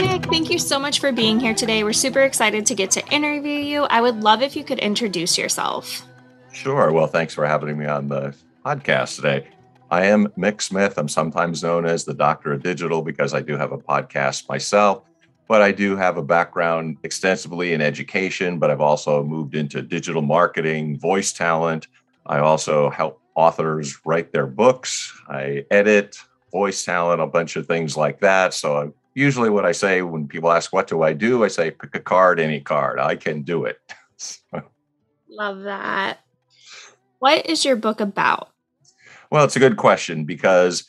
Mick. Thank you so much for being here today. We're super excited to get to interview you. I would love if you could introduce yourself. Sure. Well, thanks for having me on the podcast today. I am Mick Smith. I'm sometimes known as the Doctor of Digital because I do have a podcast myself, but I do have a background extensively in education, but I've also moved into digital marketing, voice talent. I also help authors write their books. I edit, voice talent, a bunch of things like that. So usually what I say when people ask, what do I do? I say, pick a card, any card. I can do it. Love that. What is your book about? Well, it's a good question because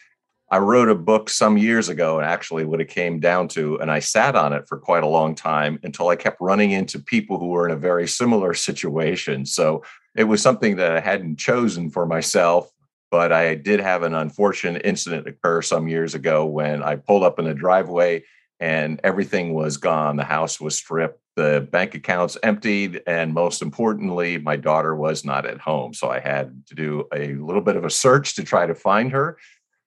I wrote a book some years ago, and actually, what it came down to, and I sat on it for quite a long time until I kept running into people who were in a very similar situation. So it was something that I hadn't chosen for myself but I did have an unfortunate incident occur some years ago when I pulled up in the driveway and everything was gone. The house was stripped, the bank accounts emptied, and most importantly, my daughter was not at home. So I had to do a little bit of a search to try to find her.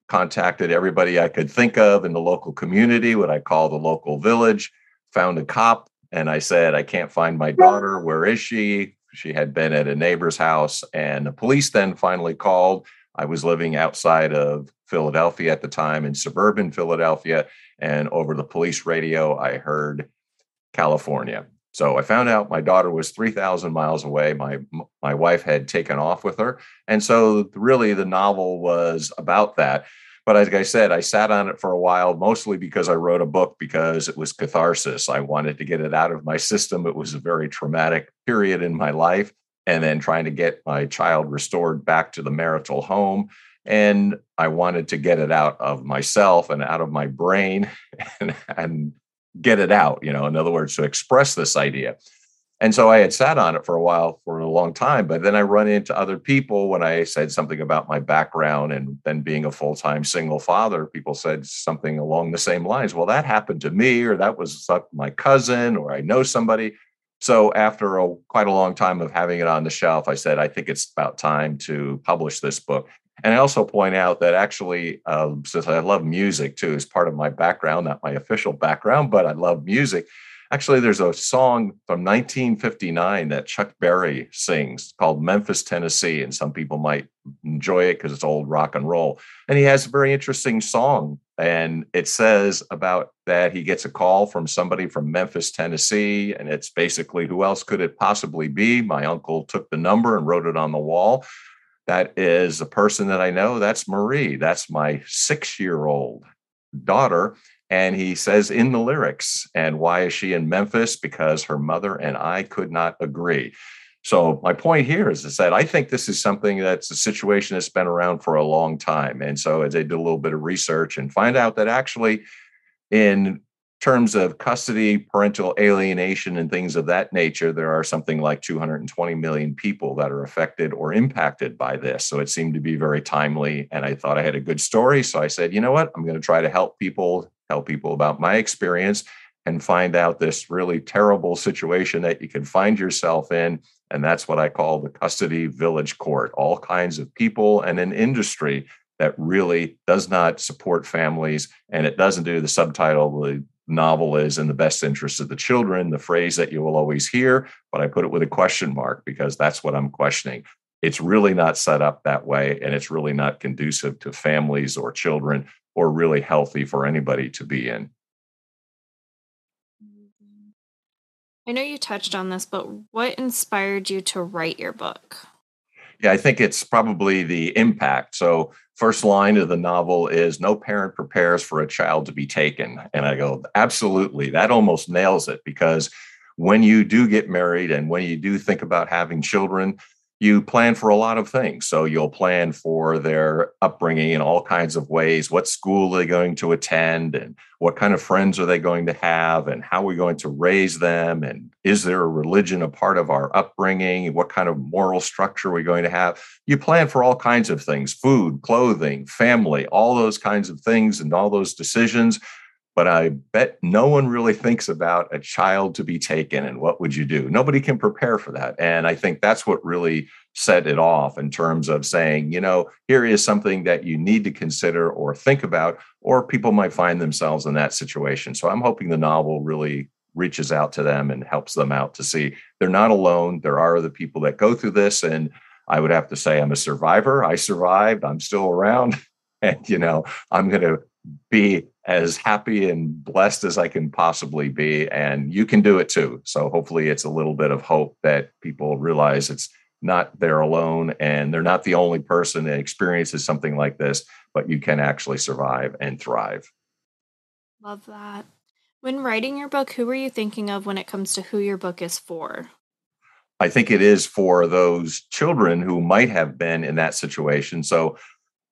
Contacted everybody I could think of in the local community, what I call the local village, found a cop, and I said, I can't find my daughter. Where is she? She had been at a neighbor's house, and the police then finally called I was living outside of Philadelphia at the time in suburban Philadelphia. And over the police radio, I heard California. So I found out my daughter was 3,000 miles away. My, my wife had taken off with her. And so, really, the novel was about that. But as I said, I sat on it for a while, mostly because I wrote a book because it was catharsis. I wanted to get it out of my system. It was a very traumatic period in my life and then trying to get my child restored back to the marital home. And I wanted to get it out of myself and out of my brain and, and get it out, you know, in other words, to express this idea. And so I had sat on it for a while, for a long time, but then I run into other people when I said something about my background and then being a full time single father. People said something along the same lines. Well, that happened to me, or that was my cousin, or I know somebody. So after a quite a long time of having it on the shelf, I said, I think it's about time to publish this book. And I also point out that actually, um, since I love music too, as part of my background, not my official background, but I love music. Actually, there's a song from 1959 that Chuck Berry sings called Memphis, Tennessee. And some people might enjoy it because it's old rock and roll. And he has a very interesting song. And it says about that he gets a call from somebody from Memphis, Tennessee. And it's basically who else could it possibly be? My uncle took the number and wrote it on the wall. That is a person that I know. That's Marie. That's my six year old daughter. And he says in the lyrics, and why is she in Memphis? Because her mother and I could not agree. So my point here is, that I think this is something that's a situation that's been around for a long time. And so as I did a little bit of research and find out that actually in terms of custody, parental alienation, and things of that nature, there are something like 220 million people that are affected or impacted by this. So it seemed to be very timely. And I thought I had a good story. So I said, you know what? I'm going to try to help people, tell people about my experience and find out this really terrible situation that you can find yourself in and that's what I call the custody village court all kinds of people and an industry that really does not support families. And it doesn't do the subtitle, the novel is in the best interest of the children, the phrase that you will always hear, but I put it with a question mark because that's what I'm questioning. It's really not set up that way, and it's really not conducive to families or children or really healthy for anybody to be in. Mm-hmm. I know you touched on this, but what inspired you to write your book? Yeah, I think it's probably the impact. So, first line of the novel is No parent prepares for a child to be taken. And I go, absolutely. That almost nails it because when you do get married and when you do think about having children, you plan for a lot of things. So you'll plan for their upbringing in all kinds of ways. What school are they going to attend? And what kind of friends are they going to have? And how are we going to raise them? And is there a religion a part of our upbringing? What kind of moral structure are we going to have? You plan for all kinds of things food, clothing, family, all those kinds of things, and all those decisions. But I bet no one really thinks about a child to be taken and what would you do? Nobody can prepare for that. And I think that's what really set it off in terms of saying, you know, here is something that you need to consider or think about, or people might find themselves in that situation. So I'm hoping the novel really reaches out to them and helps them out to see they're not alone. There are other people that go through this. And I would have to say, I'm a survivor. I survived. I'm still around. And, you know, I'm going to be as happy and blessed as I can possibly be. And you can do it too. So hopefully it's a little bit of hope that people realize it's not they're alone and they're not the only person that experiences something like this, but you can actually survive and thrive. Love that. When writing your book, who were you thinking of when it comes to who your book is for? I think it is for those children who might have been in that situation. So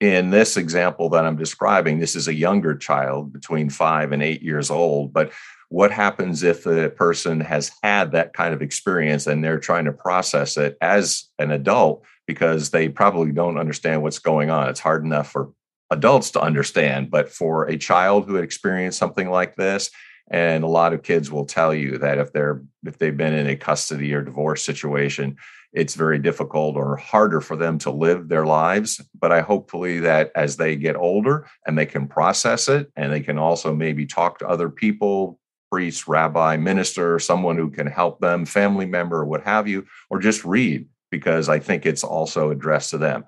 in this example that I'm describing, this is a younger child between five and eight years old. But what happens if the person has had that kind of experience and they're trying to process it as an adult because they probably don't understand what's going on? It's hard enough for adults to understand, but for a child who experienced something like this, and a lot of kids will tell you that if they're if they've been in a custody or divorce situation it's very difficult or harder for them to live their lives. But I hopefully that as they get older and they can process it and they can also maybe talk to other people, priest, rabbi, minister, someone who can help them, family member, what have you, or just read because I think it's also addressed to them.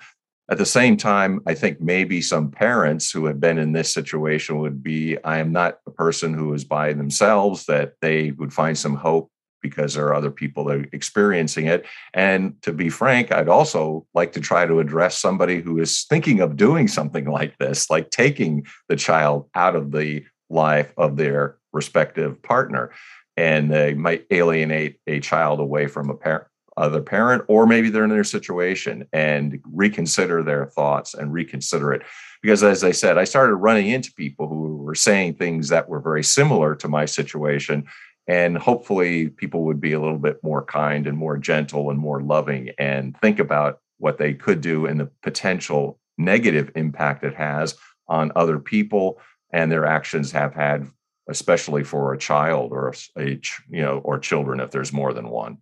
At the same time, I think maybe some parents who have been in this situation would be I am not a person who is by themselves, that they would find some hope because there are other people that are experiencing it. And to be frank, I'd also like to try to address somebody who is thinking of doing something like this, like taking the child out of the life of their respective partner. And they might alienate a child away from a parent other parent or maybe they're in their situation and reconsider their thoughts and reconsider it because as i said i started running into people who were saying things that were very similar to my situation and hopefully people would be a little bit more kind and more gentle and more loving and think about what they could do and the potential negative impact it has on other people and their actions have had especially for a child or a you know or children if there's more than one.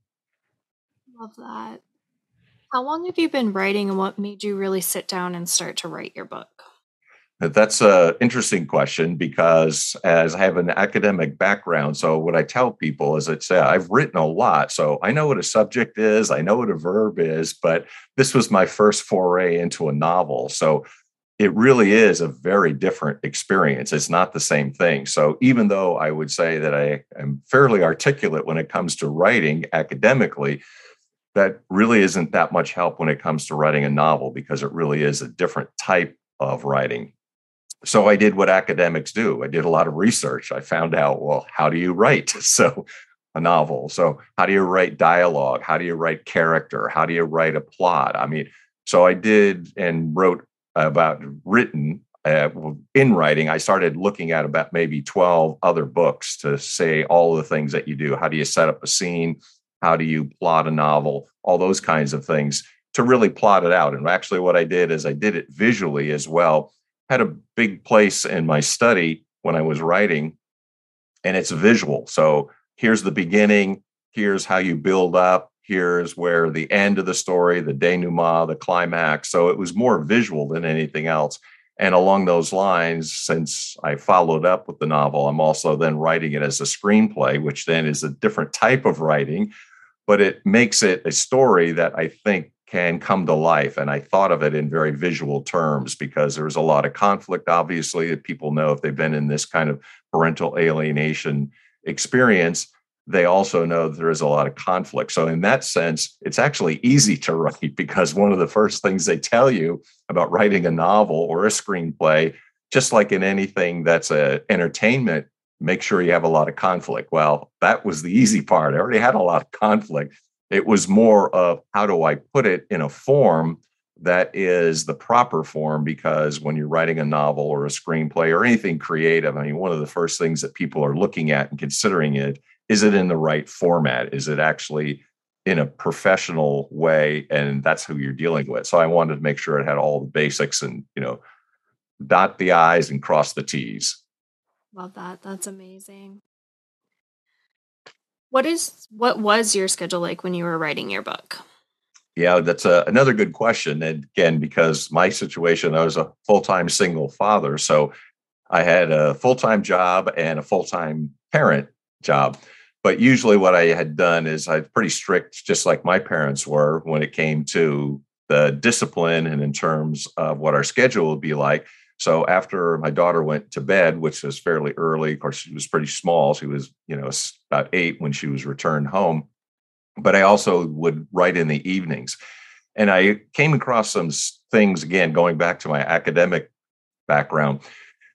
Love that. How long have you been writing and what made you really sit down and start to write your book that's an interesting question because as I have an academic background, so what I tell people is I say I've written a lot. So I know what a subject is, I know what a verb is, but this was my first foray into a novel. So it really is a very different experience. It's not the same thing. So even though I would say that I am fairly articulate when it comes to writing academically, that really isn't that much help when it comes to writing a novel because it really is a different type of writing so I did what academics do. I did a lot of research. I found out, well, how do you write? So a novel. So how do you write dialogue? How do you write character? How do you write a plot? I mean, so I did and wrote about written uh, in writing. I started looking at about maybe 12 other books to say all the things that you do. How do you set up a scene? How do you plot a novel? All those kinds of things to really plot it out. And actually, what I did is I did it visually as well had a big place in my study when I was writing, and it's visual. So here's the beginning, here's how you build up, here's where the end of the story, the denouement, the climax. So it was more visual than anything else. And along those lines, since I followed up with the novel, I'm also then writing it as a screenplay, which then is a different type of writing, but it makes it a story that I think can come to life. And I thought of it in very visual terms because there was a lot of conflict, obviously, that people know if they've been in this kind of parental alienation experience. They also know there is a lot of conflict. So, in that sense, it's actually easy to write because one of the first things they tell you about writing a novel or a screenplay, just like in anything that's a entertainment, make sure you have a lot of conflict. Well, that was the easy part. I already had a lot of conflict. It was more of how do I put it in a form that is the proper form because when you're writing a novel or a screenplay or anything creative, I mean, one of the first things that people are looking at and considering it is it in the right format? Is it actually in a professional way? And that's who you're dealing with. So I wanted to make sure it had all the basics and, you know, dot the I's and cross the T's. Love that. That's amazing. What is what was your schedule like when you were writing your book? Yeah, that's a, another good question. And again, because my situation, I was a full time single father. So I had a full time job and a full time parent job. But usually, what I had done is I was pretty strict, just like my parents were, when it came to the discipline and in terms of what our schedule would be like. So after my daughter went to bed, which was fairly early, of course, she was pretty small. She was, you know, about eight when she was returned home. But I also would write in the evenings. And I came across some things, again, going back to my academic background.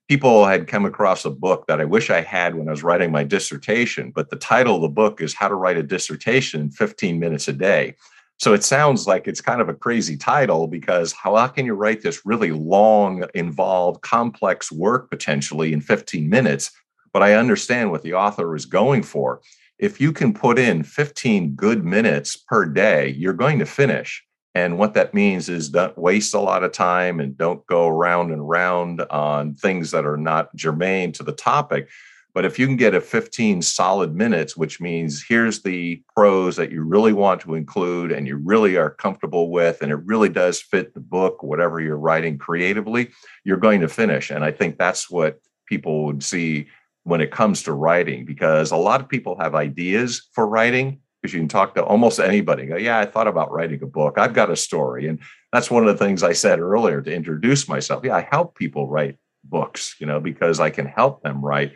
People had come across a book that I wish I had when I was writing my dissertation, but the title of the book is How to Write a Dissertation in 15 Minutes a Day. So it sounds like it's kind of a crazy title because how can you write this really long, involved, complex work potentially in 15 minutes? But I understand what the author is going for. If you can put in 15 good minutes per day, you're going to finish. And what that means is don't waste a lot of time and don't go around and round on things that are not germane to the topic. But if you can get a 15 solid minutes, which means here's the prose that you really want to include and you really are comfortable with, and it really does fit the book, whatever you're writing creatively, you're going to finish. And I think that's what people would see when it comes to writing, because a lot of people have ideas for writing. Because you can talk to almost anybody. Go, yeah, I thought about writing a book. I've got a story. And that's one of the things I said earlier to introduce myself. Yeah, I help people write books, you know, because I can help them write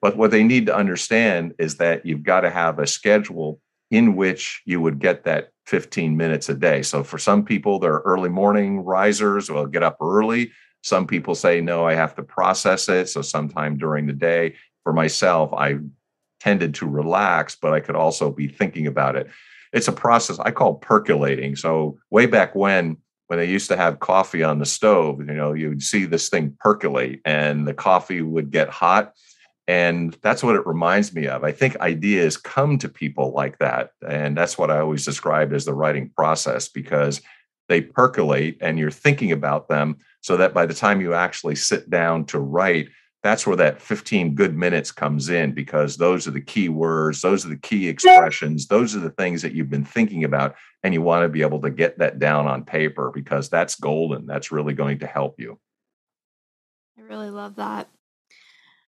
but what they need to understand is that you've got to have a schedule in which you would get that 15 minutes a day. So for some people, they're early morning risers, will get up early. Some people say, no, I have to process it. So sometime during the day. For myself, I tended to relax, but I could also be thinking about it. It's a process I call percolating. So way back when, when they used to have coffee on the stove, you know, you'd see this thing percolate and the coffee would get hot and that's what it reminds me of. I think ideas come to people like that. And that's what I always describe as the writing process because they percolate and you're thinking about them so that by the time you actually sit down to write, that's where that 15 good minutes comes in because those are the key words, those are the key expressions, those are the things that you've been thinking about. And you want to be able to get that down on paper because that's golden. That's really going to help you. I really love that.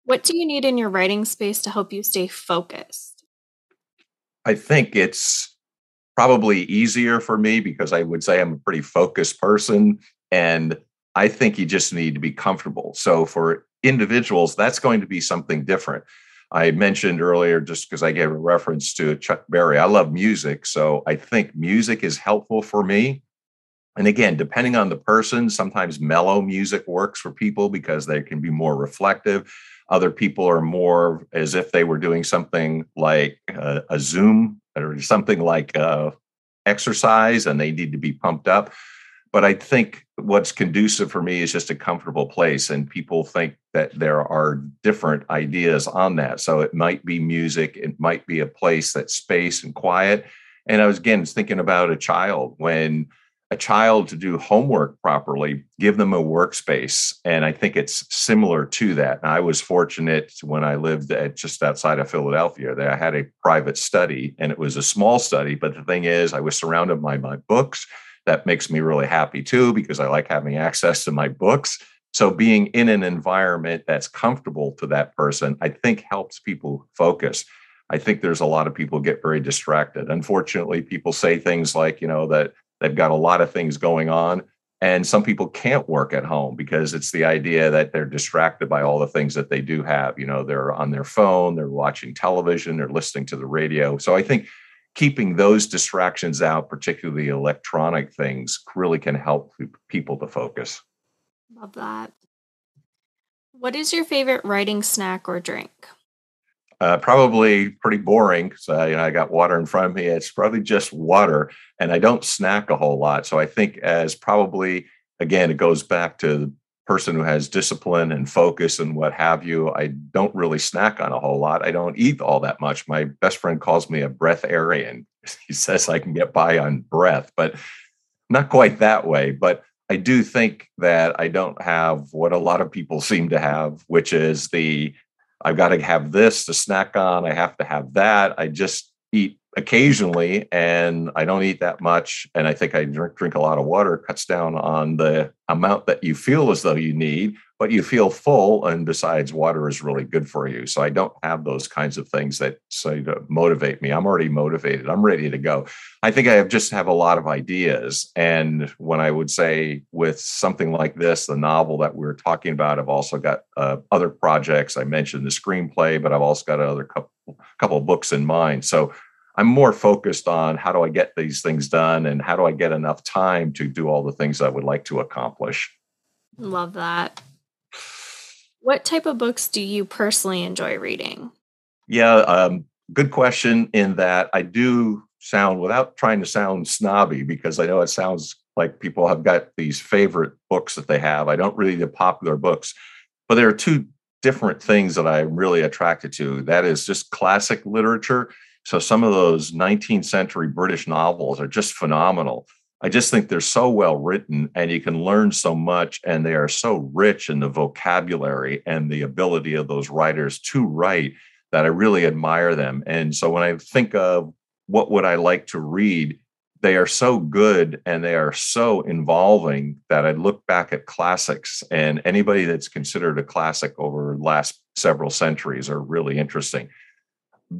What do you need in your writing space to help you stay focused? I think it's probably easier for me because I would say I'm a pretty focused person. And I think you just need to be comfortable. So for individuals, that's going to be something different. I mentioned earlier, just because I gave a reference to Chuck Berry, I love music. So I think music is helpful for me. And again, depending on the person, sometimes mellow music works for people because they can be more reflective. Other people are more as if they were doing something like a, a Zoom or something like uh, exercise and they need to be pumped up. But I think what's conducive for me is just a comfortable place. And people think that there are different ideas on that. So it might be music, it might be a place that's space and quiet. And I was again thinking about a child when a child to do homework properly, give them a workspace. And I think it's similar to that. I was fortunate when I lived at just outside of Philadelphia that I had a private study and it was a small study. But the thing is, I was surrounded by my books. That makes me really happy too, because I like having access to my books. So being in an environment that's comfortable to that person, I think helps people focus. I think there's a lot of people get very distracted. Unfortunately, people say things like, you know, that They've got a lot of things going on. And some people can't work at home because it's the idea that they're distracted by all the things that they do have. You know, they're on their phone, they're watching television, they're listening to the radio. So I think keeping those distractions out, particularly electronic things, really can help people to focus. Love that. What is your favorite writing snack or drink? Uh, probably pretty boring because you know I got water in front of me. It's probably just water, and I don't snack a whole lot. So I think as probably again it goes back to the person who has discipline and focus and what have you. I don't really snack on a whole lot. I don't eat all that much. My best friend calls me a breatharian. He says I can get by on breath, but not quite that way. But I do think that I don't have what a lot of people seem to have, which is the I've got to have this to snack on. I have to have that. I just eat occasionally and I don't eat that much. And I think I drink, drink a lot of water, cuts down on the amount that you feel as though you need, but you feel full. And besides, water is really good for you. So I don't have those kinds of things that say to motivate me. I'm already motivated. I'm ready to go. I think I have just have a lot of ideas. And when I would say with something like this, the novel that we are talking about, I've also got uh, other projects. I mentioned the screenplay, but I've also got another couple couple books in mind. So I'm more focused on how do I get these things done and how do I get enough time to do all the things I would like to accomplish. Love that. What type of books do you personally enjoy reading? Yeah, um, good question. In that I do sound, without trying to sound snobby, because I know it sounds like people have got these favorite books that they have. I don't read the popular books, but there are two different things that I'm really attracted to. That is just classic literature so some of those 19th century British novels are just phenomenal. I just think they're so well written and you can learn so much and they are so rich in the vocabulary and the ability of those writers to write that I really admire them. And so when I think of what would I like to read, they are so good and they are so involving that I look back at classics and anybody that's considered a classic over the last several centuries are really interesting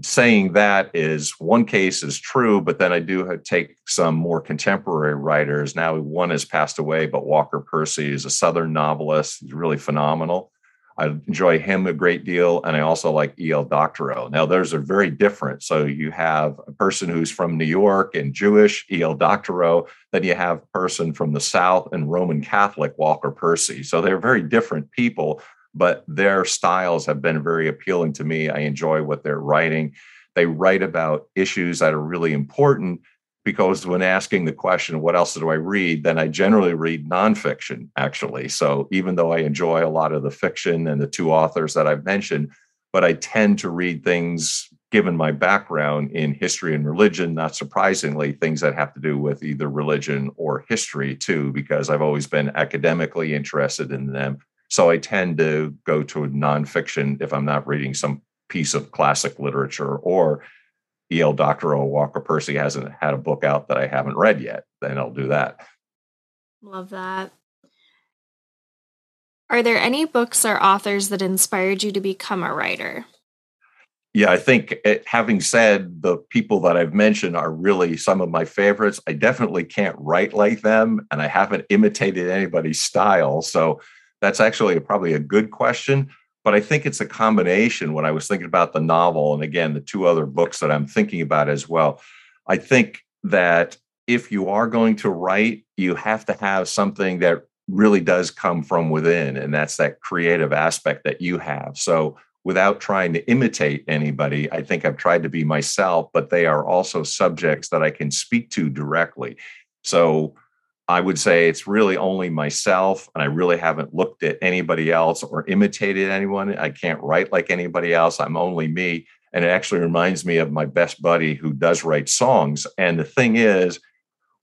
saying that is one case is true, but then I do take some more contemporary writers. Now, one has passed away, but Walker Percy is a Southern novelist. He's really phenomenal. I enjoy him a great deal. And I also like E.L. Doctorow. Now, those are very different. So you have a person who's from New York and Jewish, E.L. Doctorow. Then you have a person from the South and Roman Catholic, Walker Percy. So they're very different people, but their styles have been very appealing to me. I enjoy what they're writing. They write about issues that are really important because when asking the question, what else do I read? Then I generally read nonfiction, actually. So even though I enjoy a lot of the fiction and the two authors that I've mentioned, but I tend to read things, given my background in history and religion, not surprisingly, things that have to do with either religion or history too, because I've always been academically interested in them so I tend to go to nonfiction if I'm not reading some piece of classic literature or E.L. Doctorow Walker Percy hasn't had a book out that I haven't read yet, then I'll do that. Love that. Are there any books or authors that inspired you to become a writer? Yeah, I think it, having said the people that I've mentioned are really some of my favorites, I definitely can't write like them and I haven't imitated anybody's style. So that's actually probably a good question. But I think it's a combination when I was thinking about the novel and again, the two other books that I'm thinking about as well. I think that if you are going to write, you have to have something that really does come from within. And that's that creative aspect that you have. So without trying to imitate anybody, I think I've tried to be myself, but they are also subjects that I can speak to directly. So I would say it's really only myself, and I really haven't looked at anybody else or imitated anyone. I can't write like anybody else. I'm only me. And it actually reminds me of my best buddy who does write songs. And the thing is,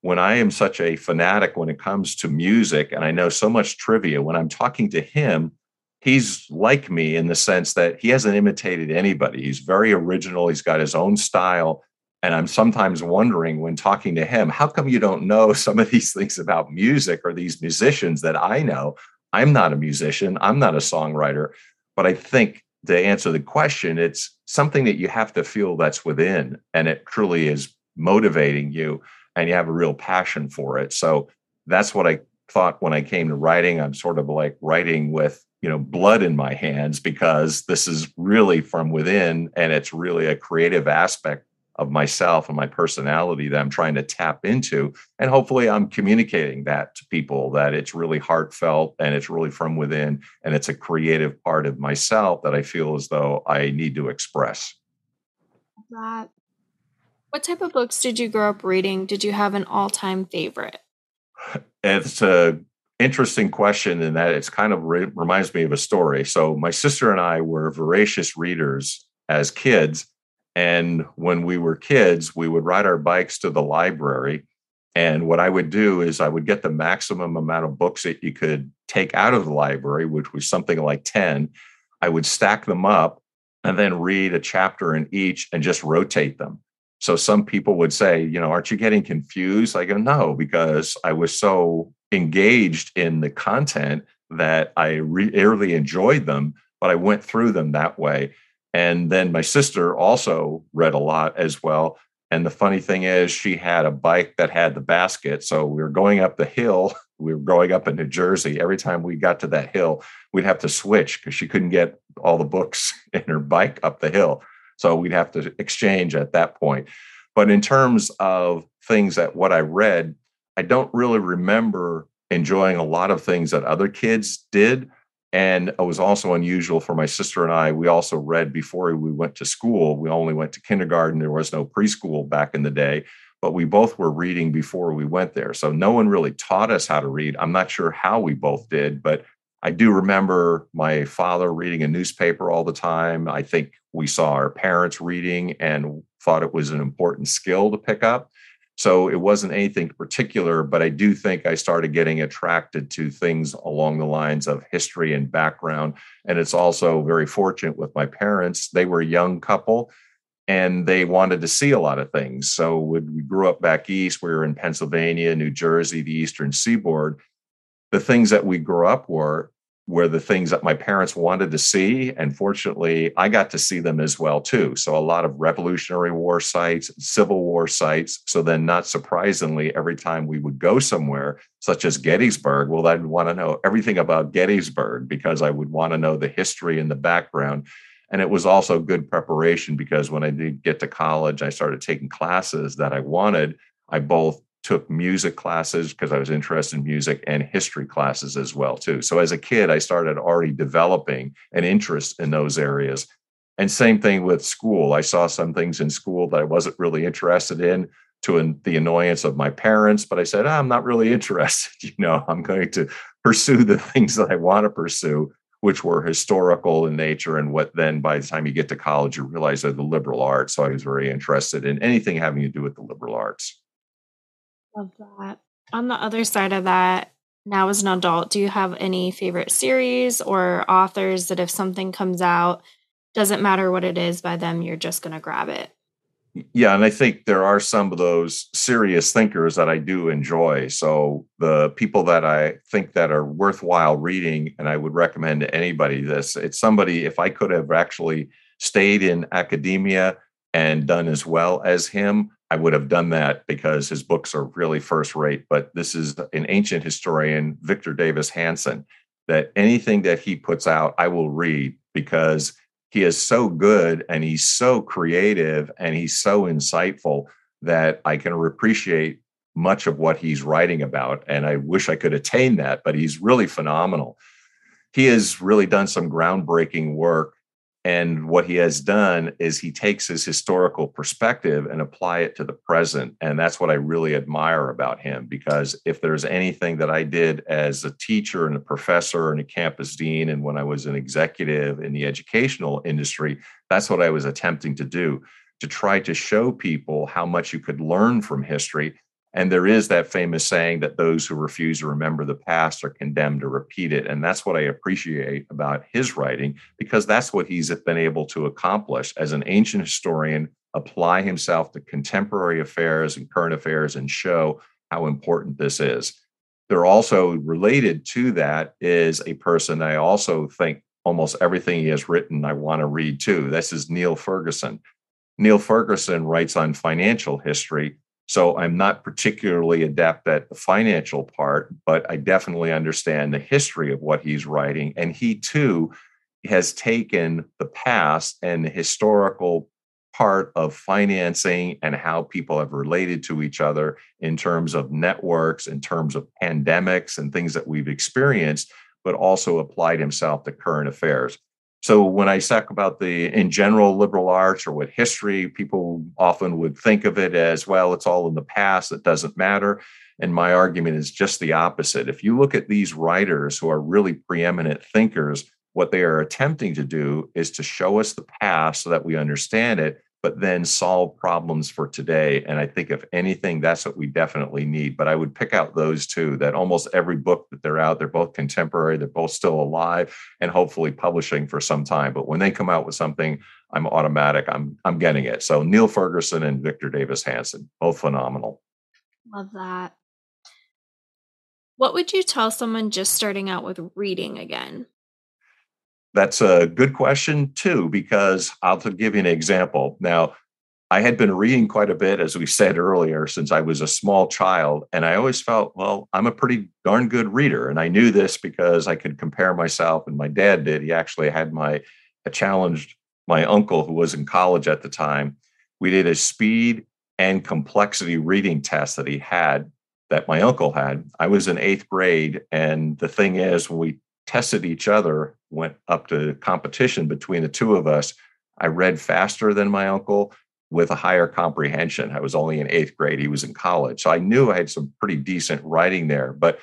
when I am such a fanatic when it comes to music, and I know so much trivia, when I'm talking to him, he's like me in the sense that he hasn't imitated anybody. He's very original, he's got his own style and I'm sometimes wondering when talking to him, how come you don't know some of these things about music or these musicians that I know? I'm not a musician, I'm not a songwriter, but I think to answer the question, it's something that you have to feel that's within and it truly is motivating you and you have a real passion for it. So that's what I thought when I came to writing. I'm sort of like writing with you know blood in my hands because this is really from within and it's really a creative aspect of myself and my personality that I'm trying to tap into. And hopefully I'm communicating that to people that it's really heartfelt and it's really from within and it's a creative part of myself that I feel as though I need to express. That. What type of books did you grow up reading? Did you have an all-time favorite? It's a interesting question in that it's kind of re- reminds me of a story. So my sister and I were voracious readers as kids and when we were kids, we would ride our bikes to the library. And what I would do is I would get the maximum amount of books that you could take out of the library, which was something like 10. I would stack them up and then read a chapter in each and just rotate them. So some people would say, you know, aren't you getting confused? I go, no, because I was so engaged in the content that I really enjoyed them, but I went through them that way. And then my sister also read a lot as well. And the funny thing is, she had a bike that had the basket. So we were going up the hill. We were growing up in New Jersey. Every time we got to that hill, we'd have to switch because she couldn't get all the books in her bike up the hill. So we'd have to exchange at that point. But in terms of things that what I read, I don't really remember enjoying a lot of things that other kids did. And it was also unusual for my sister and I. We also read before we went to school. We only went to kindergarten. There was no preschool back in the day, but we both were reading before we went there. So no one really taught us how to read. I'm not sure how we both did, but I do remember my father reading a newspaper all the time. I think we saw our parents reading and thought it was an important skill to pick up. So it wasn't anything particular, but I do think I started getting attracted to things along the lines of history and background. And it's also very fortunate with my parents. They were a young couple and they wanted to see a lot of things. So when we grew up back east, we were in Pennsylvania, New Jersey, the Eastern Seaboard. The things that we grew up were were the things that my parents wanted to see. And fortunately, I got to see them as well, too. So a lot of Revolutionary War sites, Civil War sites. So then, not surprisingly, every time we would go somewhere, such as Gettysburg, well, I'd want to know everything about Gettysburg because I would want to know the history and the background. And it was also good preparation because when I did get to college, I started taking classes that I wanted. I both took music classes because I was interested in music and history classes as well too. So as a kid, I started already developing an interest in those areas. And same thing with school. I saw some things in school that I wasn't really interested in to the annoyance of my parents, but I said, oh, I'm not really interested. You know, I'm going to pursue the things that I want to pursue, which were historical in nature. And what then by the time you get to college, you realize they're the liberal arts. So I was very interested in anything having to do with the liberal arts. Love that. On the other side of that, now as an adult, do you have any favorite series or authors that if something comes out, doesn't matter what it is by them, you're just going to grab it? Yeah, and I think there are some of those serious thinkers that I do enjoy. So the people that I think that are worthwhile reading, and I would recommend to anybody this, it's somebody, if I could have actually stayed in academia and done as well as him, I would have done that because his books are really first rate. But this is an ancient historian, Victor Davis Hanson, that anything that he puts out, I will read because he is so good and he's so creative and he's so insightful that I can appreciate much of what he's writing about. And I wish I could attain that, but he's really phenomenal. He has really done some groundbreaking work and what he has done is he takes his historical perspective and apply it to the present. And that's what I really admire about him, because if there's anything that I did as a teacher and a professor and a campus dean, and when I was an executive in the educational industry, that's what I was attempting to do to try to show people how much you could learn from history and there is that famous saying that those who refuse to remember the past are condemned to repeat it. And that's what I appreciate about his writing, because that's what he's been able to accomplish as an ancient historian, apply himself to contemporary affairs and current affairs and show how important this is. They're also related to that is a person I also think almost everything he has written I want to read too. This is Niall Ferguson. Niall Ferguson writes on financial history so I'm not particularly adept at the financial part, but I definitely understand the history of what he's writing. And he too has taken the past and the historical part of financing and how people have related to each other in terms of networks, in terms of pandemics and things that we've experienced, but also applied himself to current affairs. So when I talk about the in general liberal arts or with history, people often would think of it as well, it's all in the past, it doesn't matter. And my argument is just the opposite. If you look at these writers who are really preeminent thinkers, what they are attempting to do is to show us the past so that we understand it, but then solve problems for today. And I think, if anything, that's what we definitely need. But I would pick out those two that almost every book that they're out, they're both contemporary, they're both still alive and hopefully publishing for some time. But when they come out with something, I'm automatic, I'm, I'm getting it. So Niall Ferguson and Victor Davis Hanson, both phenomenal. Love that. What would you tell someone just starting out with reading again? That's a good question, too, because I'll give you an example. Now, I had been reading quite a bit, as we said earlier, since I was a small child. And I always felt, well, I'm a pretty darn good reader. And I knew this because I could compare myself, and my dad did. He actually had my a challenged my uncle, who was in college at the time. We did a speed and complexity reading test that he had, that my uncle had. I was in eighth grade. And the thing is, when we tested each other, went up to competition between the two of us. I read faster than my uncle with a higher comprehension. I was only in eighth grade, he was in college. So I knew I had some pretty decent writing there. But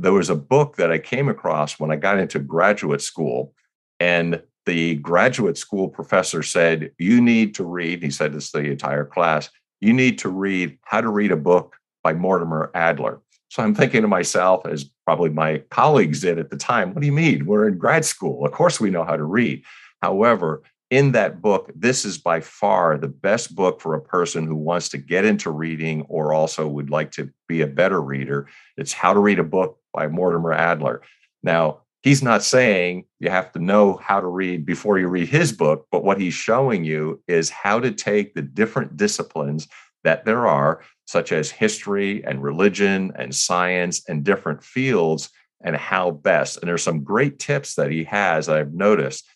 there was a book that I came across when I got into graduate school. And the graduate school professor said, You need to read, he said this to the entire class, you need to read How to Read a Book by Mortimer Adler. So I'm thinking to myself, as probably my colleagues did at the time, what do you mean? We're in grad school. Of course, we know how to read. However, in that book, this is by far the best book for a person who wants to get into reading or also would like to be a better reader. It's How to Read a Book by Mortimer Adler. Now, he's not saying you have to know how to read before you read his book, but what he's showing you is how to take the different disciplines that there are, such as history and religion and science and different fields, and how best. And there's some great tips that he has that I've noticed.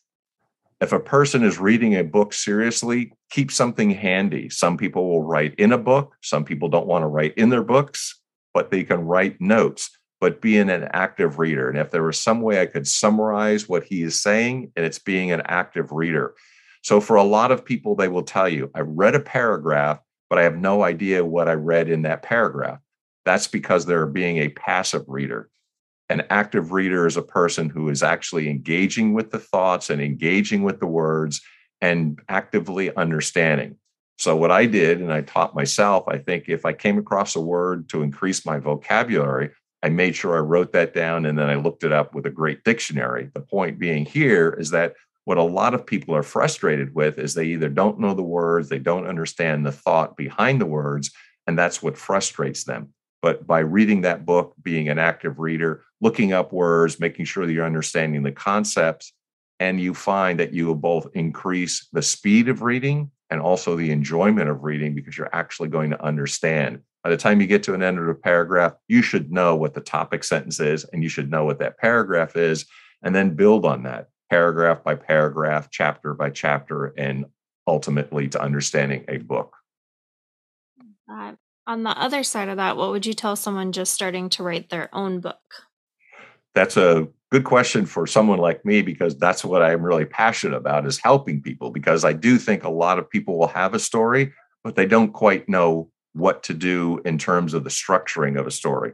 If a person is reading a book seriously, keep something handy. Some people will write in a book, some people don't want to write in their books, but they can write notes. But being an active reader. And if there was some way I could summarize what he is saying, and it's being an active reader. So, for a lot of people, they will tell you, I read a paragraph but I have no idea what I read in that paragraph. That's because they're being a passive reader. An active reader is a person who is actually engaging with the thoughts and engaging with the words and actively understanding. So, what I did, and I taught myself, I think if I came across a word to increase my vocabulary, I made sure I wrote that down and then I looked it up with a great dictionary. The point being here is that what a lot of people are frustrated with is they either don't know the words, they don't understand the thought behind the words, and that's what frustrates them. But by reading that book, being an active reader, looking up words, making sure that you're understanding the concepts, and you find that you will both increase the speed of reading and also the enjoyment of reading because you're actually going to understand. By the time you get to an end of a paragraph, you should know what the topic sentence is and you should know what that paragraph is, and then build on that paragraph by paragraph, chapter by chapter, and ultimately to understanding a book. Uh, on the other side of that, what would you tell someone just starting to write their own book? That's a good question for someone like me because that's what I'm really passionate about is helping people because I do think a lot of people will have a story but they don't quite know what to do in terms of the structuring of a story.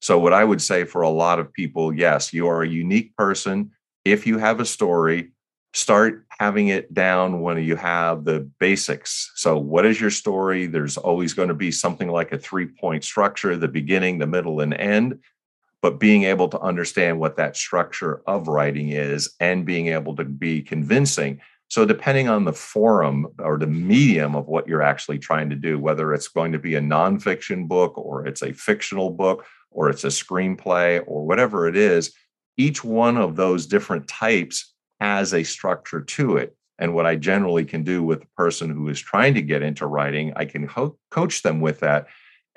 So what I would say for a lot of people, yes, you are a unique person if you have a story, start having it down when you have the basics. So, what is your story? There's always going to be something like a three point structure the beginning, the middle, and end. But being able to understand what that structure of writing is and being able to be convincing. So, depending on the forum or the medium of what you're actually trying to do, whether it's going to be a nonfiction book or it's a fictional book or it's a screenplay or whatever it is, each one of those different types has a structure to it. And what I generally can do with a person who is trying to get into writing, I can ho- coach them with that.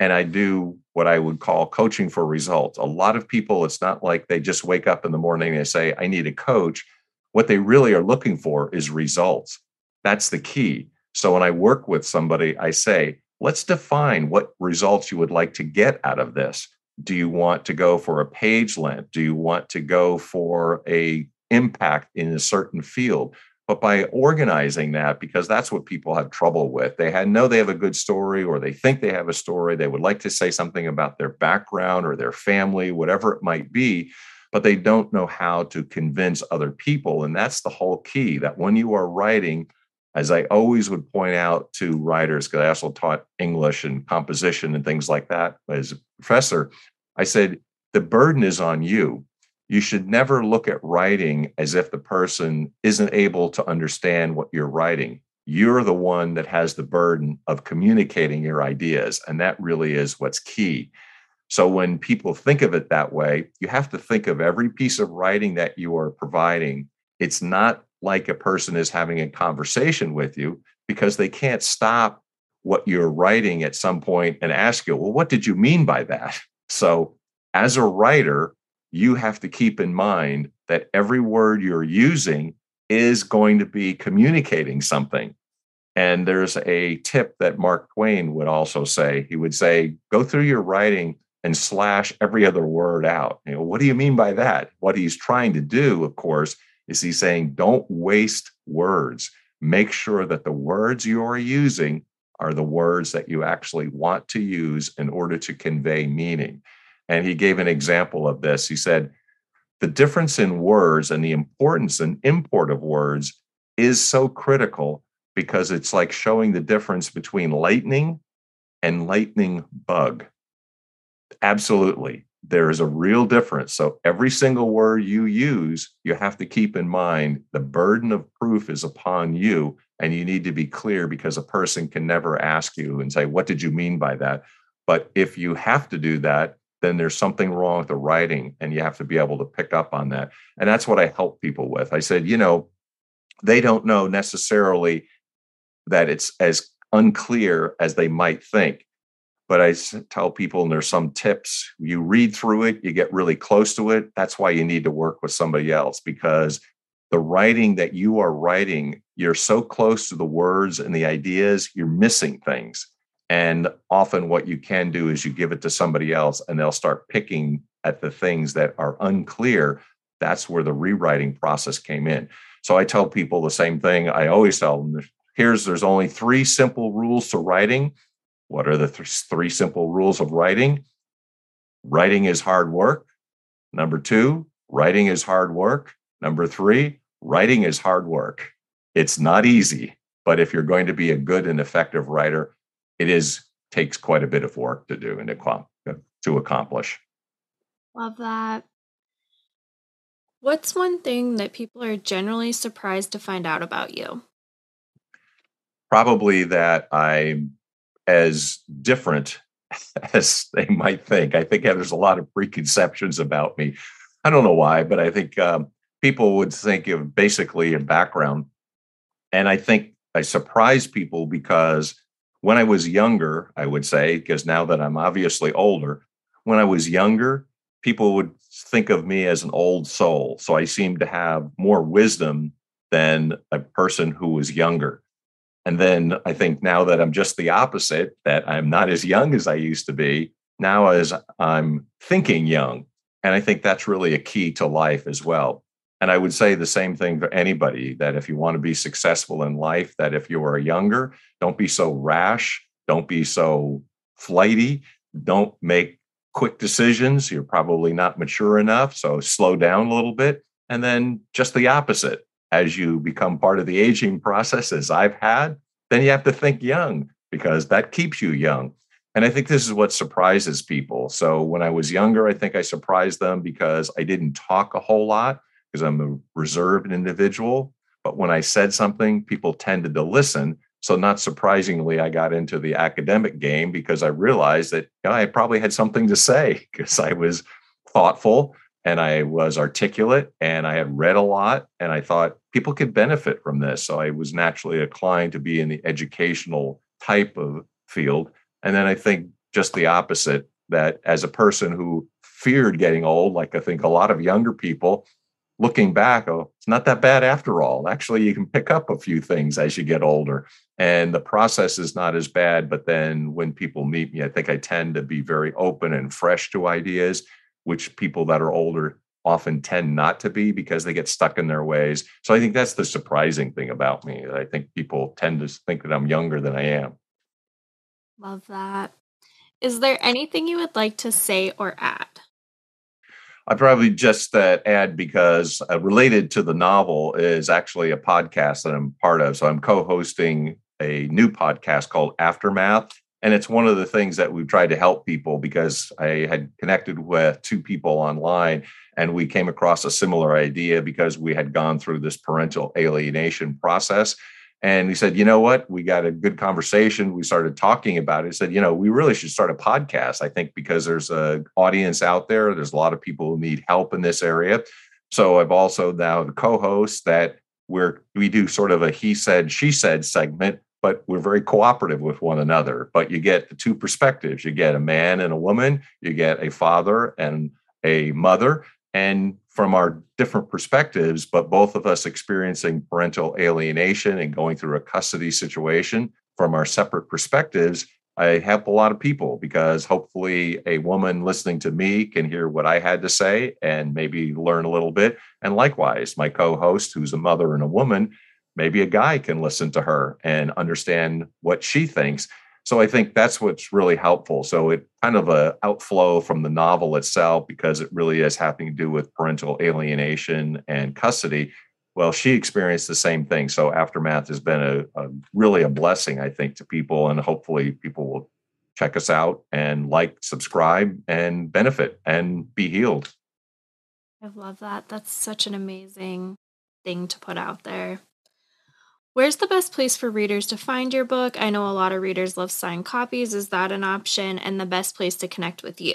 And I do what I would call coaching for results. A lot of people, it's not like they just wake up in the morning and say, I need a coach. What they really are looking for is results. That's the key. So when I work with somebody, I say, let's define what results you would like to get out of this do you want to go for a page length? Do you want to go for a impact in a certain field? But by organizing that because that's what people have trouble with they had know they have a good story or they think they have a story they would like to say something about their background or their family whatever it might be but they don't know how to convince other people and that's the whole key that when you are writing as I always would point out to writers, because I also taught English and composition and things like that as a professor, I said, the burden is on you. You should never look at writing as if the person isn't able to understand what you're writing. You're the one that has the burden of communicating your ideas. And that really is what's key. So when people think of it that way, you have to think of every piece of writing that you are providing. It's not like a person is having a conversation with you because they can't stop what you're writing at some point and ask you, well, what did you mean by that? So, as a writer, you have to keep in mind that every word you're using is going to be communicating something. And there's a tip that Mark Twain would also say. He would say, go through your writing and slash every other word out. You know, what do you mean by that? What he's trying to do, of course, is he's saying don't waste words. Make sure that the words you are using are the words that you actually want to use in order to convey meaning. And he gave an example of this. He said, the difference in words and the importance and import of words is so critical because it's like showing the difference between lightning and lightning bug. Absolutely there is a real difference. So every single word you use, you have to keep in mind the burden of proof is upon you. And you need to be clear because a person can never ask you and say, What did you mean by that? But if you have to do that, then there's something wrong with the writing and you have to be able to pick up on that. And that's what I help people with. I said, you know, they don't know necessarily that it's as unclear as they might think but I tell people, and there's some tips. You read through it, you get really close to it. That's why you need to work with somebody else because the writing that you are writing, you're so close to the words and the ideas, you're missing things. And often, what you can do is you give it to somebody else and they'll start picking at the things that are unclear. That's where the rewriting process came in. So I tell people the same thing. I always tell them here's there's only three simple rules to writing what are the th- three simple rules of writing? Writing is hard work. Number two, writing is hard work. Number three, writing is hard work. It's not easy, but if you're going to be a good and effective writer, it is takes quite a bit of work to do and to, to accomplish. Love that. What's one thing that people are generally surprised to find out about you? Probably that I'm as different as they might think. I think there's a lot of preconceptions about me. I don't know why, but I think um, people would think of basically a background. And I think I surprise people because when I was younger, I would say, because now that I'm obviously older, when I was younger, people would think of me as an old soul. So I seem to have more wisdom than a person who was younger. And then I think now that I'm just the opposite, that I'm not as young as I used to be, now as I'm thinking young. And I think that's really a key to life as well. And I would say the same thing for anybody that if you want to be successful in life, that if you are younger, don't be so rash, don't be so flighty, don't make quick decisions. You're probably not mature enough. So slow down a little bit. And then just the opposite as you become part of the aging process, as I've had, then you have to think young because that keeps you young. And I think this is what surprises people. So when I was younger, I think I surprised them because I didn't talk a whole lot because I'm a reserved individual. But when I said something, people tended to listen. So not surprisingly, I got into the academic game because I realized that you know, I probably had something to say because I was thoughtful and I was articulate and I had read a lot and I thought people could benefit from this. So I was naturally inclined to be in the educational type of field. And then I think just the opposite that as a person who feared getting old, like I think a lot of younger people, looking back, oh, it's not that bad after all. Actually, you can pick up a few things as you get older. And the process is not as bad. But then when people meet me, I think I tend to be very open and fresh to ideas which people that are older often tend not to be because they get stuck in their ways. So I think that's the surprising thing about me. I think people tend to think that I'm younger than I am. Love that. Is there anything you would like to say or add? I probably just uh, add because uh, related to the novel is actually a podcast that I'm part of. So I'm co-hosting a new podcast called Aftermath, and it's one of the things that we've tried to help people because I had connected with two people online, and we came across a similar idea because we had gone through this parental alienation process and he said, you know what? We got a good conversation. We started talking about it. He said, you know, we really should start a podcast. I think because there's a audience out there. There's a lot of people who need help in this area. So I've also now the co-host that where we do sort of a he said, she said segment, but we're very cooperative with one another. But you get the two perspectives. You get a man and a woman, you get a father and a mother, and from our different perspectives, but both of us experiencing parental alienation and going through a custody situation from our separate perspectives, I help a lot of people because hopefully a woman listening to me can hear what I had to say and maybe learn a little bit. And likewise, my co host, who's a mother and a woman, maybe a guy can listen to her and understand what she thinks so I think that's what's really helpful. So it kind of a outflow from the novel itself because it really is having to do with parental alienation and custody. Well, she experienced the same thing. So aftermath has been a, a really a blessing, I think, to people, and hopefully people will check us out and like, subscribe, and benefit and be healed. I love that. That's such an amazing thing to put out there. Where's the best place for readers to find your book? I know a lot of readers love signed copies. Is that an option? And the best place to connect with you?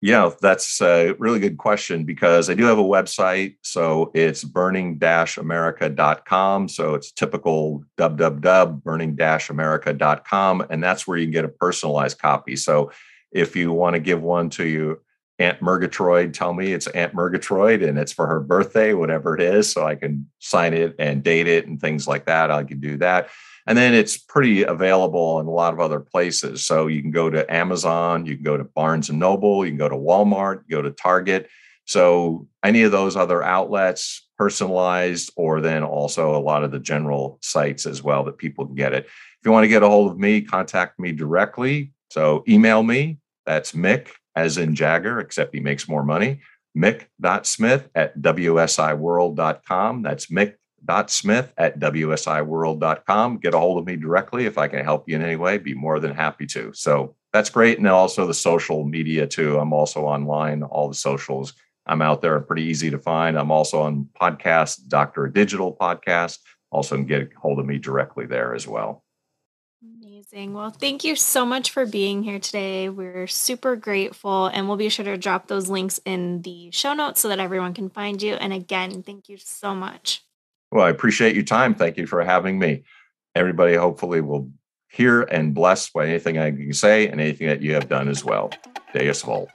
Yeah, that's a really good question because I do have a website. So it's burning america.com. So it's typical www burning america.com. And that's where you can get a personalized copy. So if you want to give one to you, Aunt Murgatroyd tell me it's Aunt Murgatroyd and it's for her birthday, whatever it is. So I can sign it and date it and things like that. I can do that. And then it's pretty available in a lot of other places. So you can go to Amazon, you can go to Barnes and Noble, you can go to Walmart, go to Target. So any of those other outlets, personalized, or then also a lot of the general sites as well that people can get it. If you want to get a hold of me, contact me directly. So email me. That's Mick as in Jagger, except he makes more money. Mick.smith at WSIworld.com. That's Mick.smith at WSIworld.com. Get a hold of me directly if I can help you in any way. Be more than happy to. So that's great. And also the social media too. I'm also online, all the socials. I'm out there, pretty easy to find. I'm also on podcast, Doctor Digital Podcast. Also, get a hold of me directly there as well. Amazing. Well, thank you so much for being here today. We're super grateful, and we'll be sure to drop those links in the show notes so that everyone can find you. And again, thank you so much. Well, I appreciate your time. Thank you for having me. Everybody hopefully will hear and blessed by anything I can say and anything that you have done as well. Deus Vult.